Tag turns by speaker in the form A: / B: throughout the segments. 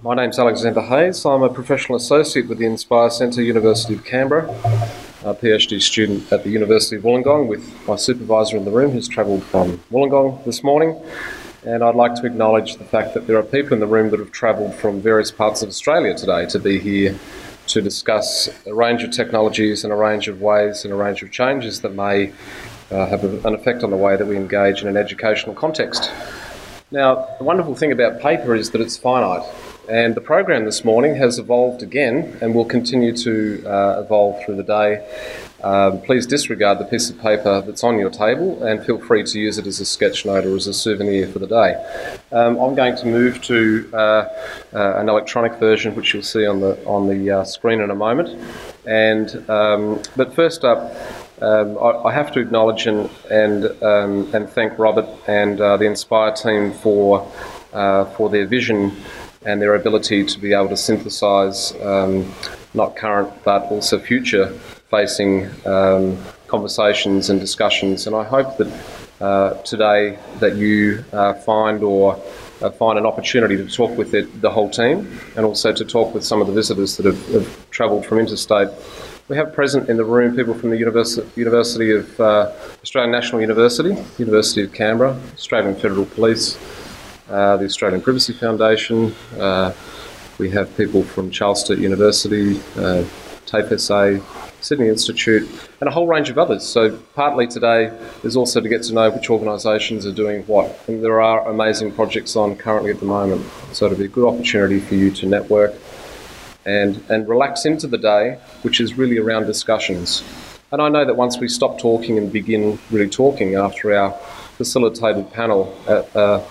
A: My name's Alexander Hayes. I'm a professional associate with the Inspire Centre, University of Canberra, a PhD student at the University of Wollongong with my supervisor in the room who's travelled from Wollongong this morning. And I'd like to acknowledge the fact that there are people in the room that have travelled from various parts of Australia today to be here to discuss a range of technologies and a range of ways and a range of changes that may uh, have an effect on the way that we engage in an educational context. Now, the wonderful thing about paper is that it's finite. And the program this morning has evolved again and will continue to uh, evolve through the day. Um, please disregard the piece of paper that's on your table and feel free to use it as a sketch note or as a souvenir for the day. Um, I'm going to move to uh, uh, an electronic version, which you'll see on the on the uh, screen in a moment. And um, but first up, um, I, I, have to acknowledge and and um, and thank Robert and uh, the Inspire team for uh, for their vision and their ability to be able to synthesize um, not current but also future facing um, conversations and discussions. And I hope that uh, today that you uh, find or uh, find an opportunity to talk with the, the, whole team and also to talk with some of the visitors that have, have travelled from interstate. We have present in the room people from the University, University of uh, Australian National University, University of Canberra, Australian Federal Police, the Australian Privacy Foundation. Uh, we have people from Charles Sturt University, uh, TAFE SA, Sydney Institute, and a whole range of others. So, partly today is also to get to know which organisations are doing what. And there are amazing projects on currently at the moment. So, it'll be a good opportunity for you to network and, and relax into the day, which is really around discussions. And I know that once we stop talking and begin really talking after our facilitated panel at, uh,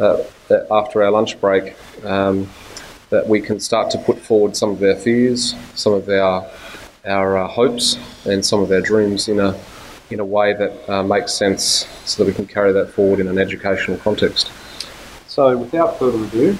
A: uh, after our lunch break, um, that we can start to put forward some of our fears, some of our our uh, hopes, and some of our dreams in a in a way that uh, makes sense, so that we can carry that forward in an educational context. So, without further ado,